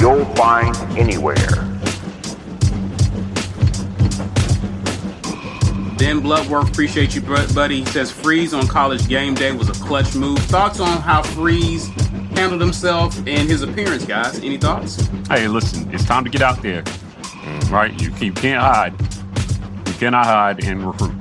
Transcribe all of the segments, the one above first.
you'll find anywhere. Ben Bloodworth, appreciate you, buddy. He says Freeze on college game day was a clutch move. Thoughts on how Freeze handled himself and his appearance, guys? Any thoughts? Hey, listen, it's time to get out there, right? You, you can't hide. You cannot hide and recruit.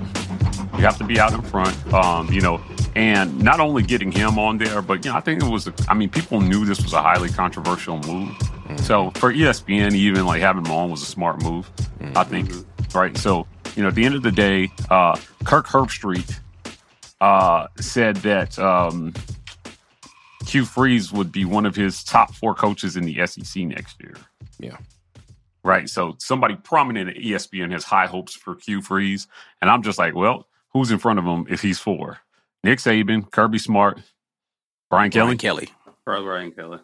You have to be out in front. Um, you know, and not only getting him on there, but you know, I think it was. I mean, people knew this was a highly controversial move. Mm-hmm. So for ESPN, even like having him on was a smart move. Mm-hmm. I think, right? So you know, at the end of the day, uh, Kirk Herbstreit uh, said that um, Hugh Freeze would be one of his top four coaches in the SEC next year. Yeah. Right. So somebody prominent at ESPN has high hopes for Hugh Freeze. And I'm just like, well, who's in front of him if he's four? Nick Saban, Kirby Smart, Brian Kelly. Brian Kelly. Brian Kelly.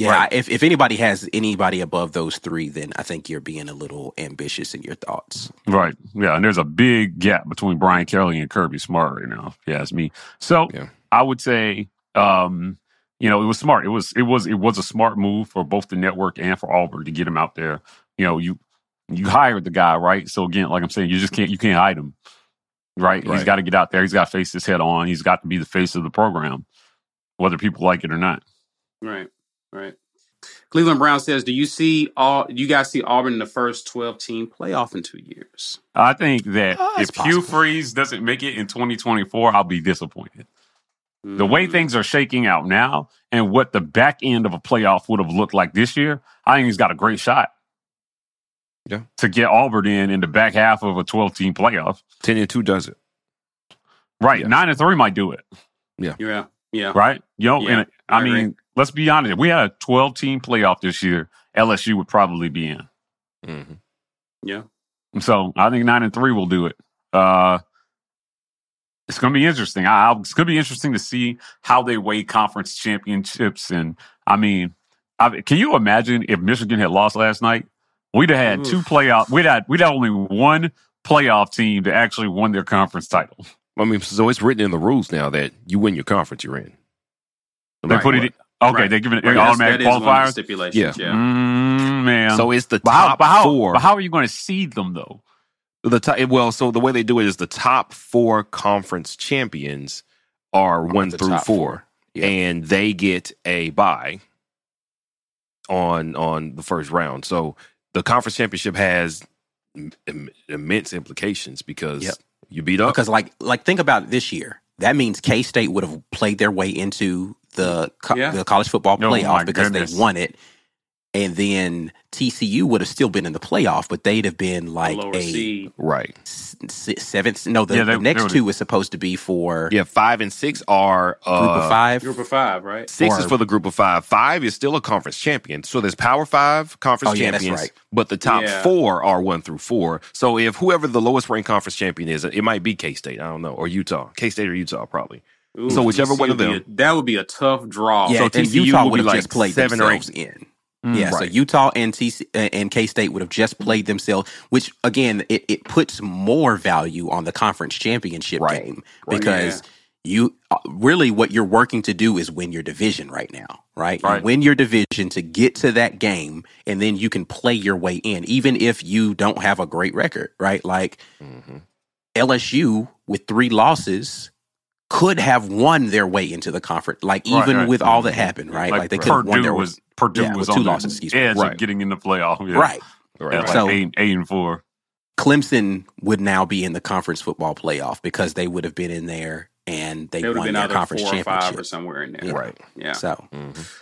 Yeah, right. if if anybody has anybody above those three, then I think you're being a little ambitious in your thoughts. Right. Yeah, and there's a big gap between Brian Kelly and Kirby Smart right now. If you ask me. So yeah. I would say, um, you know, it was smart. It was it was it was a smart move for both the network and for Auburn to get him out there. You know, you you hired the guy, right? So again, like I'm saying, you just can't you can't hide him. Right? right. He's got to get out there. He's got to face his head on. He's got to be the face of the program, whether people like it or not. Right. Right. Cleveland Brown says, "Do you see all? Do you guys see Auburn in the first twelve team playoff in two years?" I think that oh, if possible. Hugh Freeze doesn't make it in 2024, I'll be disappointed. Mm. The way mm. things are shaking out now, and what the back end of a playoff would have looked like this year, I think he's got a great shot. Yeah, to get Auburn in in the back half of a 12 team playoff. Ten and two does it. Right, yeah. nine and three might do it. Yeah, yeah, yeah. Right, you know, yeah, and I, I mean let's be honest. If we had a 12 team playoff this year, LSU would probably be in. Mm-hmm. Yeah. So I think nine and three will do it. Uh, it's going to be interesting. I, it's going to be interesting to see how they weigh conference championships. And I mean, I, can you imagine if Michigan had lost last night? We'd have had Oof. two playoff. We'd had we'd had only one playoff team to actually won their conference title. I mean, so it's written in the rules now that you win your conference, you're in. they put it. Okay, right. they give it right. automatic qualifiers. Stipulations, yeah. yeah. Mm, man. So it's the top how, but how, four. But how are you going to seed them though? The top, well, so the way they do it is the top four conference champions are one through four, four. Yeah. and they get a bye on on the first round. So the conference championship has Im- immense implications because yep. you beat up. Because like like think about this year. That means K State would have played their way into the co- yeah. the college football oh playoff oh because goodness. they won it, and then TCU would have still been in the playoff, but they'd have been like a, a seed. right seventh. No, the, yeah, they, the next two was supposed to be for yeah five and six are uh, group of five. Group of five, right? Six or, is for the group of five. Five is still a conference champion. So there's Power Five conference oh, champions, yeah, right. but the top yeah. four are one through four. So if whoever the lowest ranked conference champion is, it might be K State. I don't know, or Utah. K State or Utah probably. Ooh, so whichever one of them. A, that would be a tough draw. Yeah, so and TCU Utah would have like just played seven themselves in. Mm, yeah, right. so Utah and TC uh, and K State would have just played themselves, which again it, it puts more value on the conference championship right. game because yeah. you uh, really what you're working to do is win your division right now, right? right. You win your division to get to that game, and then you can play your way in, even if you don't have a great record, right? Like mm-hmm. LSU with three losses could have won their way into the conference, like even right, right. with all that happened, right? Like, like they could have won their way. was Purdue Yeah, was with two on the losses, excuse me. edge Right. of getting in the playoff. Yeah. Right. Right. Yeah, like So- eight, eight and four. Clemson would now be in the conference football playoff because they would have been in there and they, They would have won been their conference four or five championship. or somewhere in there. Yeah. Right. Yeah. So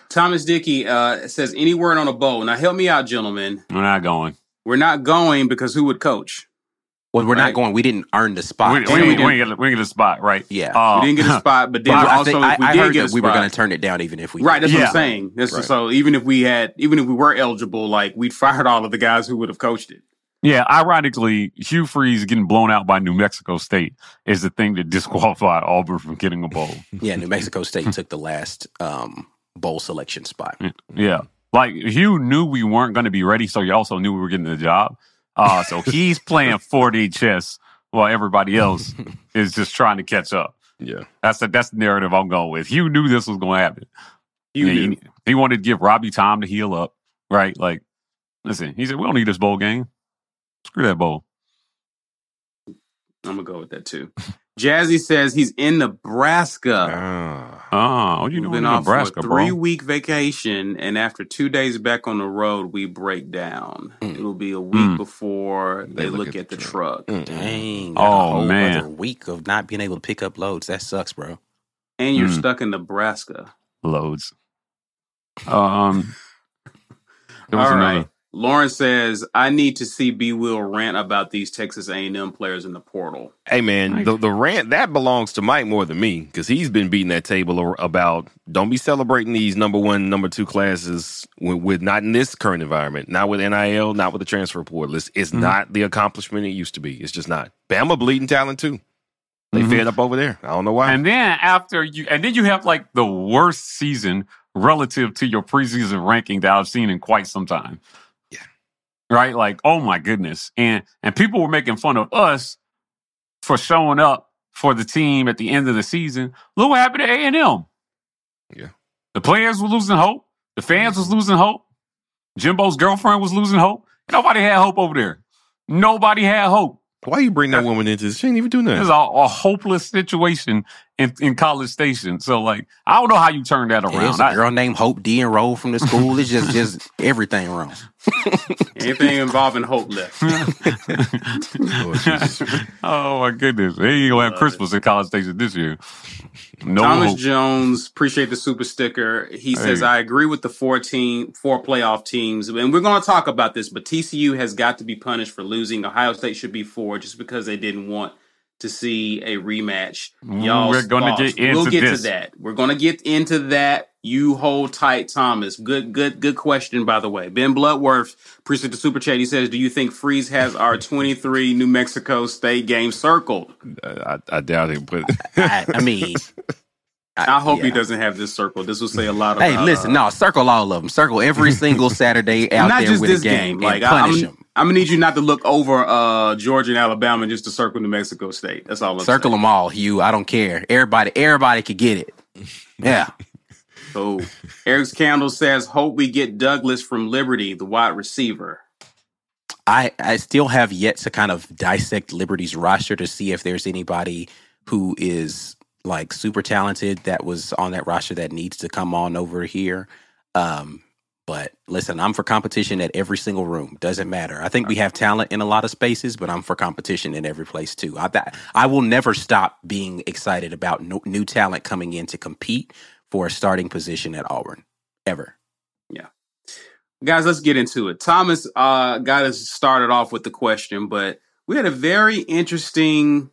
Thomas Dickey uh, says, any word on a bowl? Now, help me out, gentlemen. We're not going. We're not going because who would coach? Well, we're Right. not going. We didn't earn the spot. We, and we, we we, didn't- ain't get, we ain't get a spot, right? Yeah. Uh, we didn't get a spot, but then But I, also think, I, if we I did heard get a that we were going to turn it down even if we Right, that's what I'm saying. That's Right. so even if we had, even if we were eligible, like we'd fired all of the guys who would have coached it. Yeah, ironically, Hugh Freeze getting blown out by New Mexico State is the thing that disqualified Auburn from getting a bowl. Yeah, New Mexico State took the last um, bowl selection spot. Yeah. Like Hugh knew we weren't going to be ready, so he also knew we were getting the job. Uh, so he's playing 4D chess while everybody else is just trying to catch up. Yeah. That's the that's the narrative I'm going with. Hugh knew this was going to happen. You Yeah, knew. He, he wanted to give Robbie time to heal up, right? Like, listen, he said, we don't need this bowl game. Screw that bowl. I'm gonna go with that too. Jazzy says he's in Nebraska. Ah. Oh, you We've doing been in off Nebraska, for a three bro? week vacation, and after two days back on the road, we break down. Mm. It'll be a week Mm. before they, look, at, the truck. Mm. Dang. Oh, got a whole man. other week of not being able to pick up loads. That sucks, bro. And you're Mm. stuck in Nebraska. Loads. Um, there was All another. Right. Lauren says, I need to see B Will rant about these Texas A&M players in the portal. Hey man, the the rant that belongs to Mike more than me because he's been beating that table about don't be celebrating these number one, number two classes with, with not in this current environment, not with NIL, not with the transfer portal. It's, it's Mhm. not the accomplishment it used to be. It's just not. Bama bleeding talent too. They Mhm. fed up over there. I don't know why. And then after you, and then you have like the worst season relative to your preseason ranking that I've seen in quite some time. Right? Like, oh my goodness. And and people were making fun of us for showing up for the team at the end of the season. Look what happened to A and M. Yeah. The players were losing hope. The fans was losing hope. Jimbo's girlfriend was losing hope. Nobody had hope over there. Nobody had hope. why you bring that woman into this? She ain't even do It's nothing. a, a hopeless situation in, in College Station. So, like, I don't know how you turn that There's around. a I- girl named Hope D enrolled from the school. It's just just everything wrong. Anything involving Hope left. Lord oh, Jesus. oh my goodness, they ain't gonna have Love Christmas in College Station this year. No Thomas hope. Jones, appreciate the super sticker. He says, Hey. I agree with the four team, four playoff teams. And we're going to talk about this, but TCU has got to be punished for losing. Ohio State should be four just because they didn't want to see a rematch. Y'all, We're gonna thoughts. get We'll get this. to that. We're going to get into that. You hold tight, Thomas. Good, good, good question, by the way. Ben Bloodworth, appreciate the super chat. He says, Do you think Freeze has our 23 New Mexico State game circled? I, I doubt it, but I, I mean, I hope he doesn't have this circle. This will say a lot Hey, listen, uh, no, circle all of them. Circle every single Saturday out not there just with this a game, game. Like and punish I'm, them. I'm gonna need you not to look over uh, Georgia and Alabama just to circle New Mexico State. That's all. I'm Circle saying. them all, Hugh. I don't care. Everybody, everybody could get it. Yeah. So Eric's Candle says, "Hope we get Douglas from Liberty, the wide receiver." I, I still have yet to kind of dissect Liberty's roster to see if there's anybody who is like super talented that was on that roster that needs to come on over here. Um, but listen, I'm for competition at every single room. Doesn't matter. I think we have talent in a lot of spaces, but I'm for competition in every place too. I that, I will never stop being excited about no, new talent coming in to compete for a starting position at Auburn. Ever. Yeah. Guys, let's get into it. Thomas uh, got us started off with the question, but we had a very interesting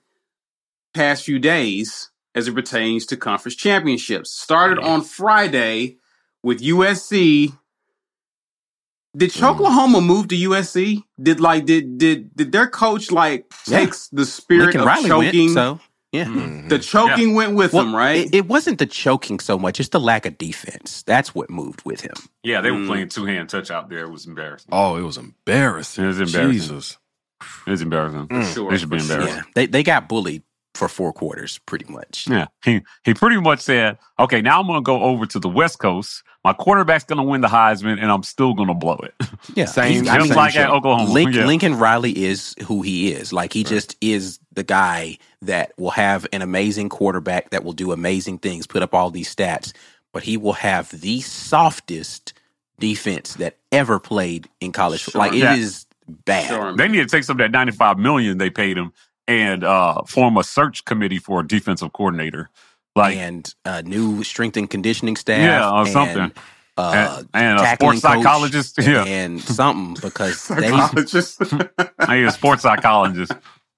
past few days as it pertains to conference championships. Started on Friday with USC. Did Mm. Oklahoma move to USC? Did like did did did their coach like Yeah. takes the spirit Lincoln of Riley choking? went, so yeah. Mhm. the choking went with Well, him, right? It, it wasn't the choking so much; it's the lack of defense. That's what moved with him. Yeah, they were Mm. playing two hand touch out there. It was embarrassing. oh, it was embarrassing. It was embarrassing. Jesus. It was embarrassing. Mm. sure, They should be for sure. embarrassed. Yeah, they they got bullied for four quarters, pretty much. Yeah, he he pretty much said, "Okay, now I'm going to go over to the West Coast. My quarterback's going to win the Heisman, and I'm still going to blow it." Yeah, Same- He's- I Just mean, like at Oklahoma. Link, yeah. Lincoln Riley is who he is. Like he just is the guy that will have an amazing quarterback that will do amazing things, put up all these stats, but he will have the softest defense that ever played in college. Sure. Like it Yeah. is bad. Sure. They need to take some of that 95 million they paid him and uh, form a search committee for a defensive coordinator. Like, and uh, new strength and conditioning staff. Yeah, or and, something. Uh, and, and a sports coach psychologist. Yeah. and something because they Psychologist. I need a sports psychologist.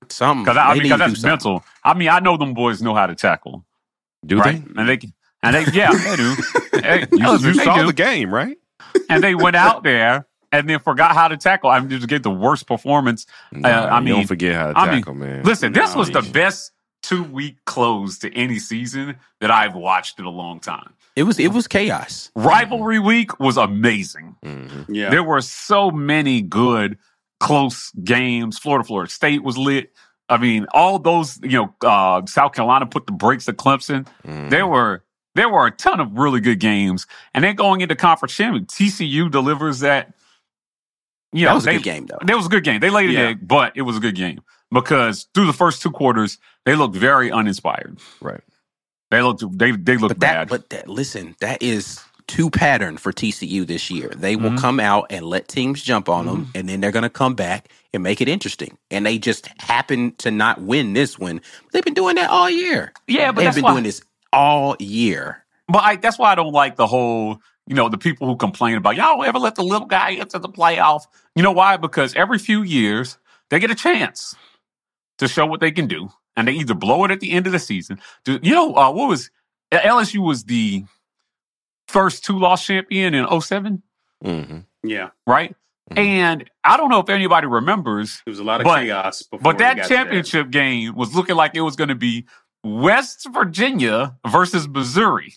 something Because I, I mean, need 'cause to do that's something. mental. I mean, I know them boys know how to tackle, Do right? they? And they and they yeah they do. Hey, You, listen, you saw do. the game, right? and they went out there and then forgot how to tackle. I mean, just get the worst performance. Nah, Uh, I mean, don't forget how to I mean, tackle, man. Listen, this No, was the best two week close to any season that I've watched in a long time. It was it was chaos. Rivalry week was amazing. Mhm. yeah. There were so many good close games. Florida, Florida State was lit. I mean, all those, you know, uh, South Carolina put the brakes to Clemson. Mhm. There were there were a ton of really good games. And then going into conference champion, TCU delivers that. Know, that was a good game though. That was a good game. They laid an Yeah. egg, but it was a good game because through the first two quarters, they looked very uninspired. Right. They looked they they looked But that bad. but that listen, that is two pattern for TCU this year. They will Mhm. come out and let teams jump on them, and then they're going to come back and make it interesting. And they just happen to not win this one. They've been doing that all year. yeah, but They've been why, doing this all year. But I, that's why I don't like the whole, you know, the people who complain about y'all don't ever let the little guy into the playoff. You know why? Because every few years they get a chance to show what they can do, and they either blow it at the end of the season. Do- You know, uh, what was LSU was the first two loss champion in 07, Mhm. yeah. right? Mhm. And I don't know if anybody remembers, There was a lot of But- chaos before. but that got to championship game was looking like it was going to be West Virginia versus Missouri.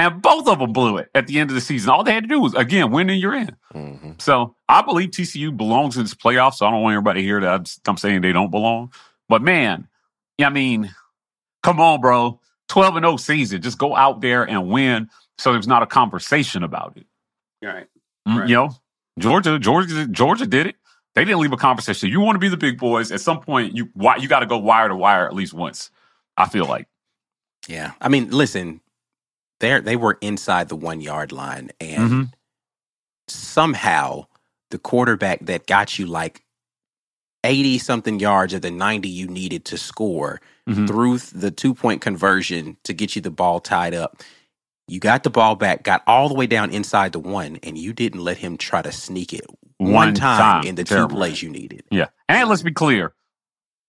And both of them blew it at the end of the season. All they had to do was, again, win and you're in. Mhm. So I believe TCU belongs in this playoff. So I don't want everybody here to that I'm- I'm saying they don't belong. But man, I mean, come on, bro. 12 and 0 season. Just go out there and win so there's not a conversation about it. All right. Mm, Right. You know, Georgia, Georgia, Georgia did it. They didn't leave a conversation. You want to be the big boys. At some point, you why you got to go wire to wire at least once. I feel like. Yeah. I mean, listen, they they were inside the one yard line, and Mhm. somehow the quarterback that got you like 80 something yards of the 90 you needed to score Mhm. through the two point conversion to get you the ball tied up. You got the ball back, got all the way down inside the one, and you didn't let him try to sneak it one, One time, time. in the two plays you needed. Yeah. And let's be clear.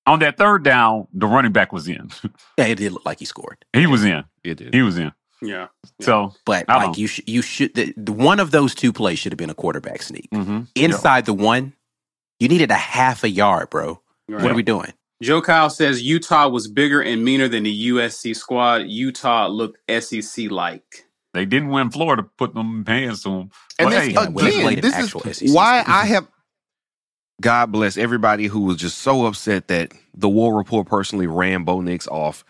On that third down, the running back was in. Yeah, it did look like he scored. he was in. It did. He was in. Yeah. So But like know. you, sh- you should. The, the one of those two plays should have been a quarterback sneak. mhm. Inside the one, you needed a half a yard, bro. Right. What are we doing? Joe Kyle says Utah was bigger and meaner than the USC squad. Utah looked SEC like. they didn't win Florida, put them hands to them. And But this, hey, Yeah, when they again, played this is SEC why schools. I have. God bless everybody who was just so upset that the War Rapport personally ran Bo Nix off.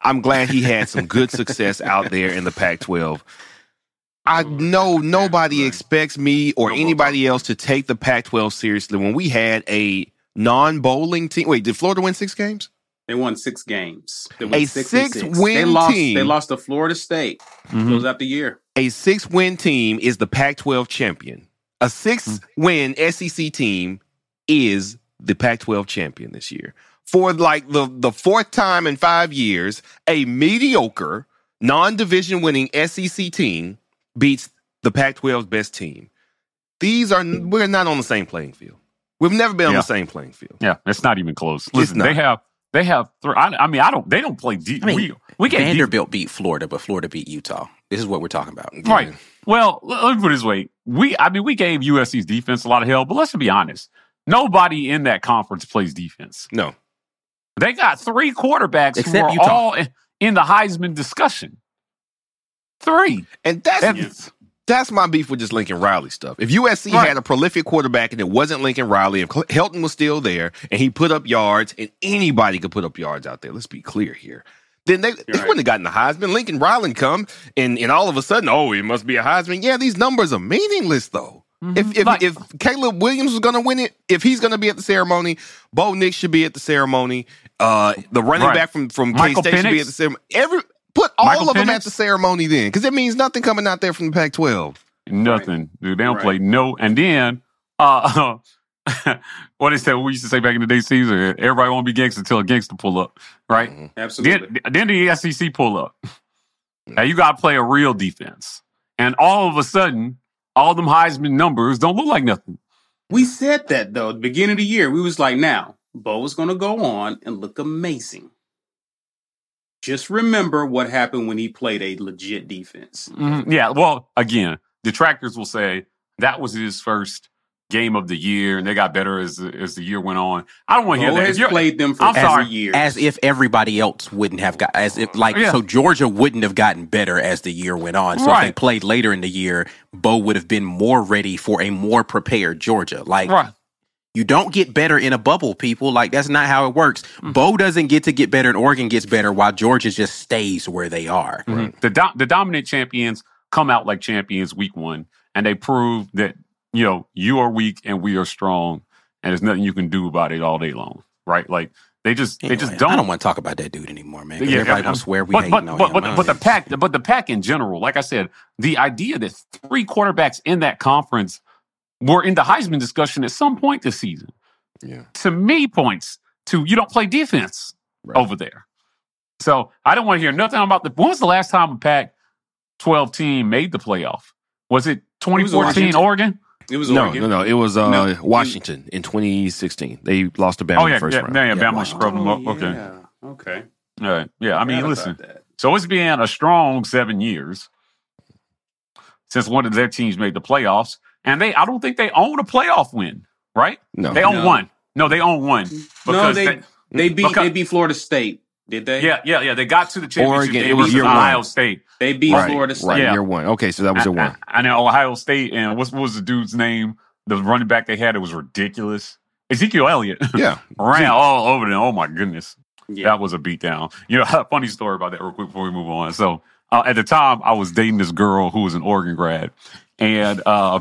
I'm glad he had some good success out there in the Pac 12. I know nobody expects me or anybody else to take the Pac 12 seriously when we had a non bowling team. Wait, did Florida win six games? They won six games. They A six six win they lost, team. They lost to Florida State. Mhm. Close out the year. A six win team is the Pac 12 champion. A six Hmm. win SEC team is the Pac 12 champion this year. For like the, the fourth time in five years, a mediocre, non division winning SEC team beats the Pac 12's best team. These are, we're not on the same playing field. We've never been on Yeah. the same playing field. Yeah, it's not even close. Listen, not. they have they have. Th- I, I mean, I don't. They don't play deep. I mean, we we get deep. Vanderbilt beat Florida, but Florida beat Utah. This is what we're talking about. Right. Well, let let me put it this way. We, I mean, we gave USC's defense a lot of hell, but let's be honest. Nobody in that conference plays defense. No. They got three quarterbacks Except who are Utah. all in, in the Heisman discussion. Three. And that's, That's- That's my beef with just Lincoln Riley stuff. If USC Right. had a prolific quarterback and it wasn't Lincoln Riley, if Helton was still there and he put up yards and anybody could put up yards out there, let's be clear here. Then they, they right. wouldn't have gotten the Heisman. Lincoln Riley come and, and all of a sudden, oh, it must be a Heisman. Yeah, these numbers are meaningless though. Mm-hmm. If if, Like- if Caleb Williams was going to win it, if he's going to be at the ceremony, Bo Nix should be at the ceremony. Uh, the running Right. back from from K State should be at the ceremony. Every put all Michael of them at the ceremony then, because it means nothing coming out there from the Pac-12. Nothing. Dude, they don't Right. play no. And then, uh, what is that we used to say back in the day, Caesar? Everybody won't be gangster until a gangster pull up, right? Mhm. Absolutely. Then, then the SEC pull up. Now you got to play a real defense. And all of a sudden, all them Heisman numbers don't look like nothing. We said that though, at the beginning of the year. We was like, now, Bo is gonna go on and look amazing. Just remember what happened when he played a legit defense. Mhm. Yeah. Well, again, detractors will say that was his first game of the year, and they got better as as the year went on. I don't want to hear that. If has you're- played them for I'm sorry. years. As if everybody else wouldn't have got, as if like, Yeah. so Georgia wouldn't have gotten better as the year went on. So if they played later in the year, Bo would have been more ready for a more prepared Georgia. Like, right. You don't get better in a bubble, people. Like, that's not how it works. Bo doesn't get to get better and Oregon gets better while Georgia just stays where they are. Mhm. The do- the dominant champions come out like champions week one, and they prove that you know you are weak and we are strong, and there's nothing you can do about it all day long, right? Like they just they just don't. I don't want to talk about that dude anymore, man. Yeah, everybody yeah, gonna swear we but, hating but, but, him. but, but the pack, but the pack in general, like I said, the idea that three quarterbacks in that conference were in the Heisman discussion at some point this season, Yeah. to me points to you don't play defense Right. over there. So I don't want to hear nothing about the. When was the last time a Pac twelve team made the playoff? Was it 2014 Washington. Oregon? it was No, Oregon. no, no. It was uh, No. Washington in 2016. They lost to Bama Oh in yeah, the first yeah, round. yeah, yeah, Yeah, Bama Washington. scrubbed them up. Oh, Okay, yeah. Okay. all right, yeah. I mean, listen. So it's been a strong seven years since one of their teams made the playoffs, and they I don't think they own a playoff win, right? No. They own No. one. No, they own one. No, Because they they beat because- they beat Florida State. Did they? yeah, yeah, yeah. They got to the championship. Oregon, it was beat year Ohio one. State. They beat right, Florida State. right, Yeah. year one. Okay, so that was a I, one. I, I know Ohio State and what's, what was the dude's name? The running back they had, it was ridiculous. Ezekiel Elliott Yeah, ran all over them. Oh my goodness. Yeah. That was a beatdown. You know, funny story about that real quick before we move on. So uh, at the time, I was dating this girl who was an Oregon grad, and uh,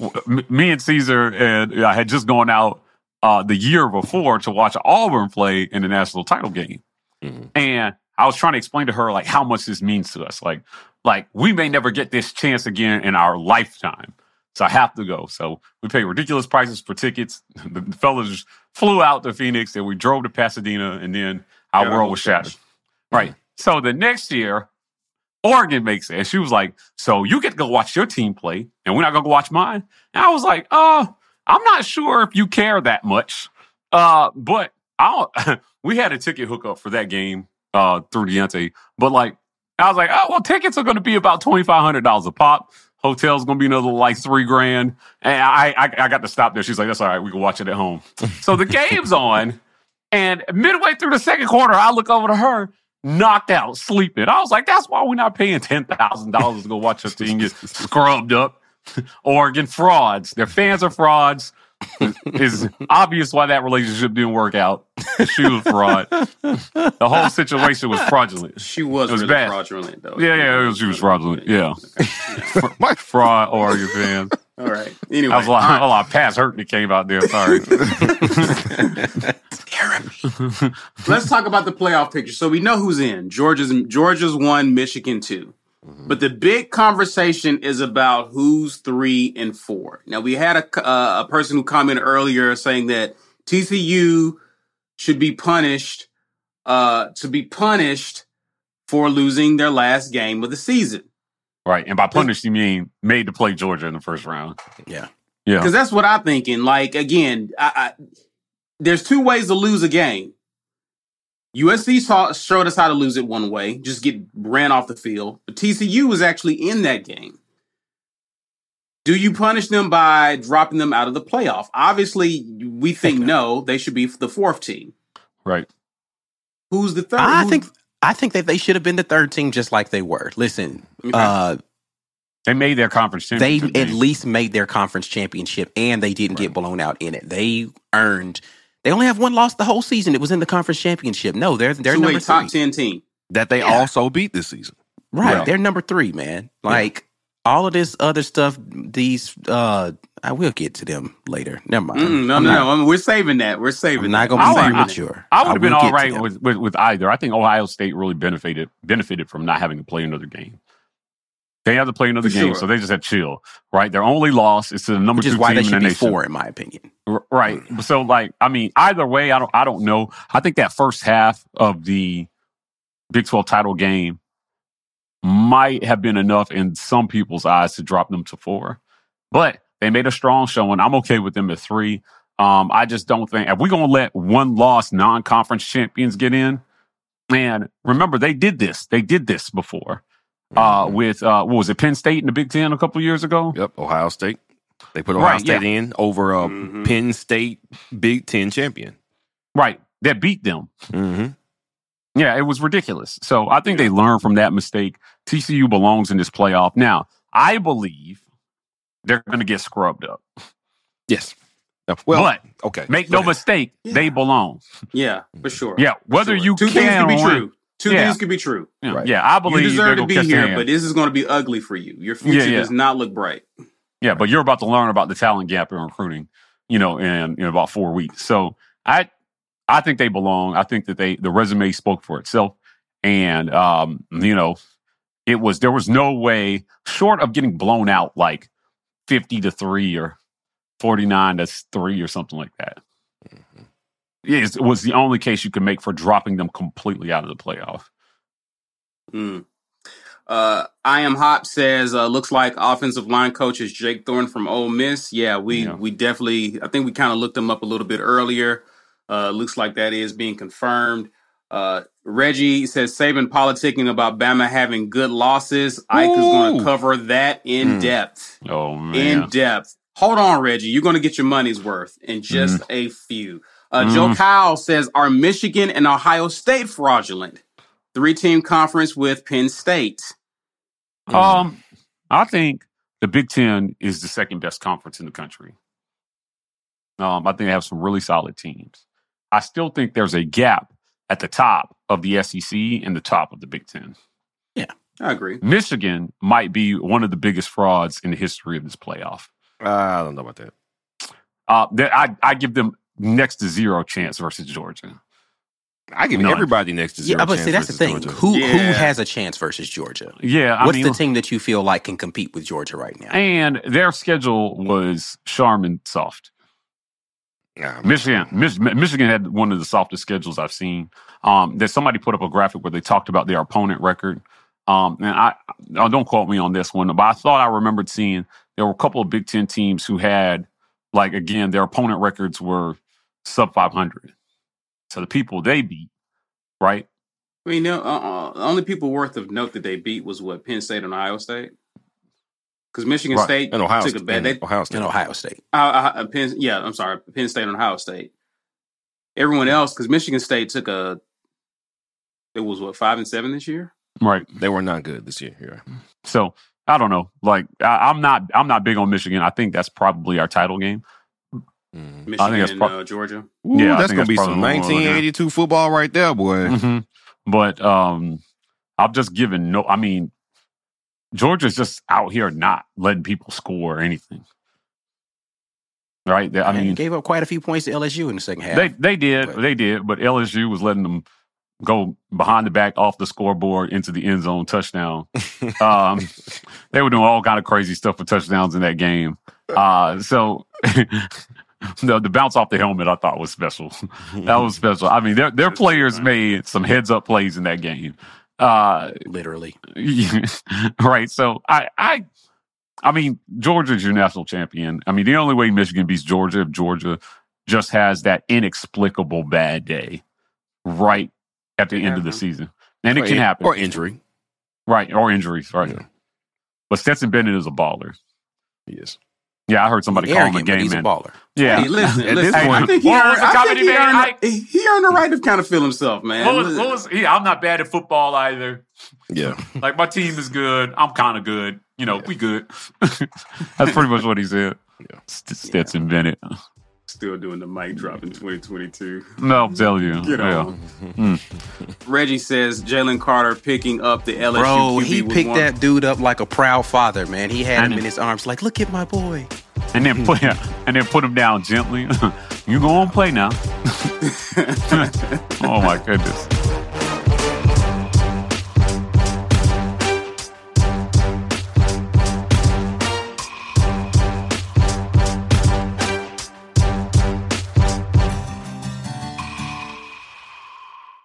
m- me and Caesar and I had just gone out uh, the year before to watch Auburn play in the national title game, Mhm. and I was trying to explain to her like how much this means to us. Like, like we may never get this chance again in our lifetime. So I have to go. So we paid ridiculous prices for tickets. The, the fellas flew out to Phoenix and we drove to Pasadena and then our Yeah, world was shattered. Right. So the next year, Oregon makes it. And she was like, So you get to go watch your team play and we're not going to go watch mine? And I was like, Uh, I'm not sure if you care that much. Uh, but I'll, we had a ticket hookup for that game uh, through Deontay. But like, I was like, oh, well, tickets are going to be about $2,500 a pop. Hotel's going to be another like three grand. And I, I, I got to stop there. She's like, that's all right. We can watch it at home. so the game's on. And midway through the second quarter, I look over to her, knocked out, sleeping. I was like, that's why we're not paying $10,000 to go watch a team get scrubbed up. Oregon frauds. Their fans are frauds. It's obvious why that relationship didn't work out. She was fraud. The whole situation was fraudulent. She was, It was really bad. fraudulent though. Yeah, yeah, it was- she was fraudulent. Yeah. Okay. what? Fraud Oregon fans. All right. Anyway, I was like, lot, a lot of pass hurt that came out there. Sorry. let's talk about the playoff picture. So we know who's in. Georgia's Georgia's one, Michigan 2 But the big conversation is about who's three and four. Now we had a uh, a person who commented earlier saying that TCU should be punished uh, to be punished for losing their last game of the season. Right. And by punished, you mean made to play Georgia in the first round. Yeah. Yeah. Because that's what I'm thinking. Like again, I, I, there's two ways to lose a game. USC saw, showed us how to lose it one way, just get ran off the field. But TCU was actually in that game. Do you punish them by dropping them out of the playoff? Obviously, we think no. They should be the fourth team. Right. Who's the third? I Who's- think I think that they should have been the third team just like they were. Listen, Okay. uh, They made their conference championship. they at game. least made their conference championship and they didn't get blown out in it. They earned. They only have one loss the whole season. It was in the conference championship. No, they're they're to a number top three. ten team. That they Yeah. also beat this season. Right, Yeah. they're number three, man. Like all of this other stuff. These uh, I will get to them later. Never mind. Mm, no, I'm no, not, no. I mean, we're saving that. We're saving. I'm not going to I be would- premature. I would have been will all get to right them. with, with, with either. I think Ohio State really benefited benefited from not having to play another game. They had to play another For game, sure. so they just had chill, right? Their only loss is to the number Which two is why team they in should the be nation. four, in my opinion. R- Right. So like, I mean, either way, I don't I don't know. I think that first half of the Big 12 title game might have been enough in some people's eyes to drop them to four. But they made a strong showing. I'm okay with them at three. Um, I just don't think if we're gonna let one loss non-conference champions get in, man, remember they did this. They did this before. Uh Mhm. with uh what was it, Penn State in the Big Ten a couple years ago? Yep, Ohio State. They put Ohio Right, State in over a Mhm. Penn State Big Ten champion. Right. That beat them. Mm-hmm. Yeah, it was ridiculous. So I think they learned from that mistake. TCU belongs in this playoff. Now, I believe they're going to get scrubbed up. Yes. Uh, Well, but okay. make no ahead. mistake, they belong. Yeah, for sure. Yeah, whether Sure. you two can things can be or- true. Two Yeah. things could be true. Yeah, Right. yeah, I believe You they're deserve to be here, but this is going to be ugly for you. Your future Yeah, yeah. does not look bright. yeah, but you're about to learn about the talent gap in recruiting, you know, in, in about four weeks. So I, I think they belong. I think that they the resume spoke for itself, and um, you know, it was there was no way short of getting blown out like fifty to three or forty nine to three or something like that. Yes, It was the only case you could make for dropping them completely out of the playoff. Mm. Uh, I am Hop says uh, looks like offensive line coach is Jake Thornton from Ole Miss. Yeah, we Yeah. we definitely I think we kind of looked him up a little bit earlier. Uh, looks like that is being confirmed. Uh, Reggie says Saban politicking about Bama having good losses. Ike is going to cover that in Mm. depth. Oh man, in depth. Hold on, Reggie. You're going to get your money's worth in just a few. Uh, Joe Mhm. Kyle says, Are Michigan and Ohio State fraudulent? Three team conference with Penn State. Um, I think the Big Ten is the second best conference in the country. Um, I think they have some really solid teams. I still think there's a gap at the top of the SEC and the top of the Big Ten. Yeah, I agree. Michigan might be one of the biggest frauds in the history of this playoff. I don't know about that. Uh, I, I give them next to zero chance versus Georgia. I give None. everybody next to zero. Yeah, but chance see, that's the thing. Georgia. Who who has a chance versus Georgia? Yeah, I What's mean, the team that you feel like can compete with Georgia right now? and their schedule was Charmin soft. Nah, Michigan, Mich- Michigan had one of the softest schedules I've seen. Um, there's somebody put up a graphic where they talked about their opponent record. Um, and I, I don't quote me on this one, but I thought I remembered seeing there were a couple of Big Ten teams who had, like, again, their opponent records were sub 500. So the people they beat, right? I mean, no, uh, uh, the only people worth of note that they beat was what Penn State and Ohio State. Because Michigan Right. State and Ohio took State. a bad. They, Ohio State. In Ohio State. uh, uh, Penn, yeah, I'm sorry, Penn State and Ohio State. Everyone else, because Michigan State took a. It was what five and seven this year. Right. They were not good this year. Yeah. So I don't know. Like, I, I'm not, I'm not big on Michigan. I think that's probably our title game. Mhm. Michigan that's and uh, Georgia. Ooh, Yeah, I that's think gonna that's be some what we're looking at. 1982 football right there, boy. hmm But um, I'm just given no. I mean, Georgia's just out here not letting people score or anything. Right? They- I mean, gave up quite a few points to LSU in the second half. they they did, But- they did, but LSU was letting them go behind the back off the scoreboard into the end zone touchdown. um, they were doing all kind of crazy stuff for touchdowns in that game. Uh, so. The, the bounce off the helmet I thought was special. that was special. I mean, their their players made some heads up plays in that game. Uh, Literally. right. So I, I, I mean, Georgia's your national champion. I mean, the only way Michigan beats Georgia if Georgia just has that inexplicable bad day right at the Can end of the season, and it can in- happen. Or injury. right, or injuries, right. Yeah. But Stetson Bennett is a baller. He is. Yeah, I heard somebody call him a Arrogant, but game he's man. a baller. Yeah, Hey, listen, At listen. this I think he earned, was the I think he earned, I- he earned the right to kind of feel himself, man. What was, what was he? I'm not bad at football either. Yeah. Like my team is good. I'm kind of good. You know, we good. That's pretty much what he said. Yeah. St- Stetson Bennett. Still doing the mic drop in 2022. No, I'm telling you. Get yeah. on. Mm. Reggie says Jalen Carter picking up the LSU Bro, QB he picked one- that dude up like a proud father, man. He had him in his arms, like, look at my boy. And then put and then put him down gently. you go on play now. oh my goodness.